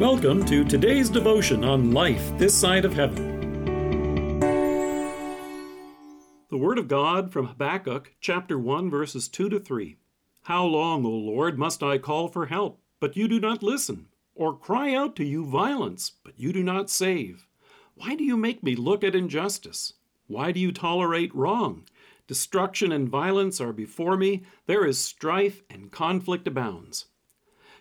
Welcome to today's devotion on life this side of heaven. The Word of God from Habakkuk, chapter 1, verses 2 to 3. How long, O Lord, must I call for help, but you do not listen? Or cry out to you violence, but you do not save? Why do you make me look at injustice? Why do you tolerate wrong? Destruction and violence are before me. There is strife and conflict abounds.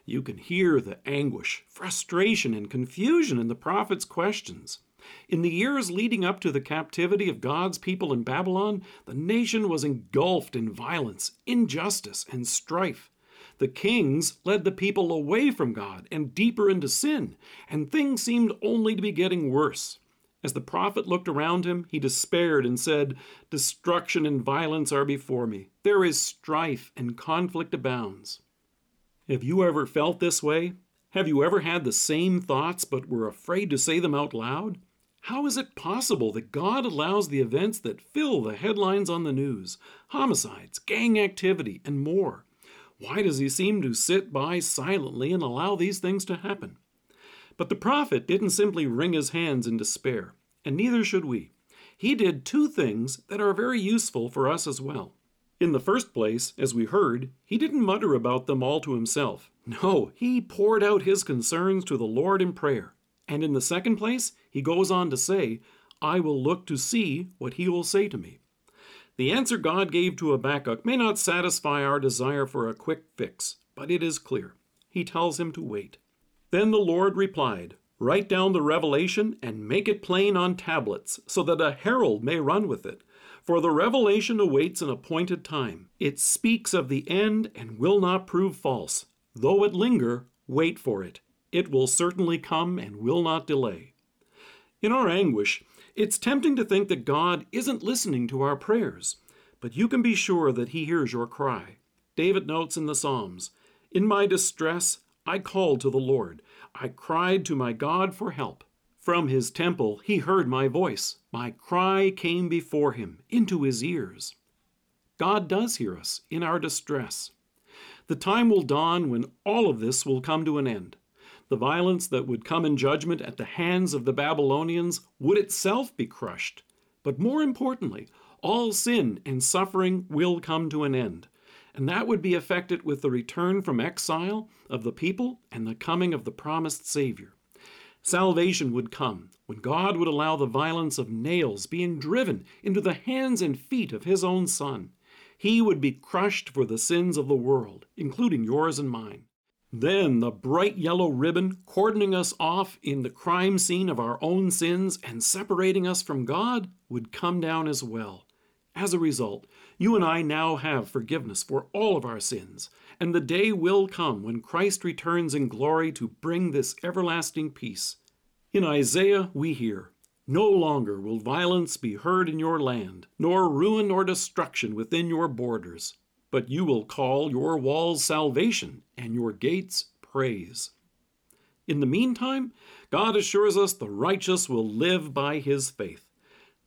You can hear the anguish, frustration, and confusion in the prophet's questions. In the years leading up to the captivity of God's people in Babylon, the nation was engulfed in violence, injustice, and strife. The kings led the people away from God and deeper into sin, and things seemed only to be getting worse. As the prophet looked around him, he despaired and said, Destruction and violence are before me. There is strife and conflict abounds. Have you ever felt this way? Have you ever had the same thoughts but were afraid to say them out loud? How is it possible that God allows the events that fill the headlines on the news homicides, gang activity, and more? Why does He seem to sit by silently and allow these things to happen? But the prophet didn't simply wring his hands in despair, and neither should we. He did two things that are very useful for us as well. In the first place, as we heard, he didn't mutter about them all to himself. No, he poured out his concerns to the Lord in prayer. And in the second place, he goes on to say, I will look to see what he will say to me. The answer God gave to Habakkuk may not satisfy our desire for a quick fix, but it is clear. He tells him to wait. Then the Lord replied, Write down the revelation and make it plain on tablets, so that a herald may run with it. For the revelation awaits an appointed time. It speaks of the end and will not prove false. Though it linger, wait for it. It will certainly come and will not delay. In our anguish, it's tempting to think that God isn't listening to our prayers, but you can be sure that He hears your cry. David notes in the Psalms In my distress, I called to the Lord. I cried to my God for help. From his temple he heard my voice. My cry came before him, into his ears. God does hear us in our distress. The time will dawn when all of this will come to an end. The violence that would come in judgment at the hands of the Babylonians would itself be crushed. But more importantly, all sin and suffering will come to an end. And that would be effected with the return from exile of the people and the coming of the promised Savior. Salvation would come when God would allow the violence of nails being driven into the hands and feet of His own Son. He would be crushed for the sins of the world, including yours and mine. Then the bright yellow ribbon cordoning us off in the crime scene of our own sins and separating us from God would come down as well. As a result, you and I now have forgiveness for all of our sins, and the day will come when Christ returns in glory to bring this everlasting peace. In Isaiah, we hear, No longer will violence be heard in your land, nor ruin or destruction within your borders, but you will call your walls salvation and your gates praise. In the meantime, God assures us the righteous will live by his faith.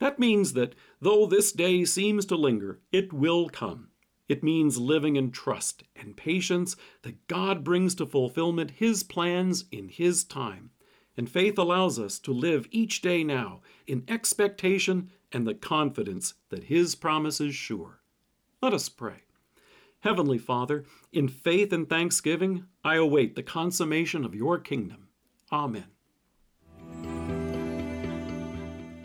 That means that though this day seems to linger, it will come. It means living in trust and patience that God brings to fulfillment His plans in His time. And faith allows us to live each day now in expectation and the confidence that His promise is sure. Let us pray. Heavenly Father, in faith and thanksgiving, I await the consummation of your kingdom. Amen.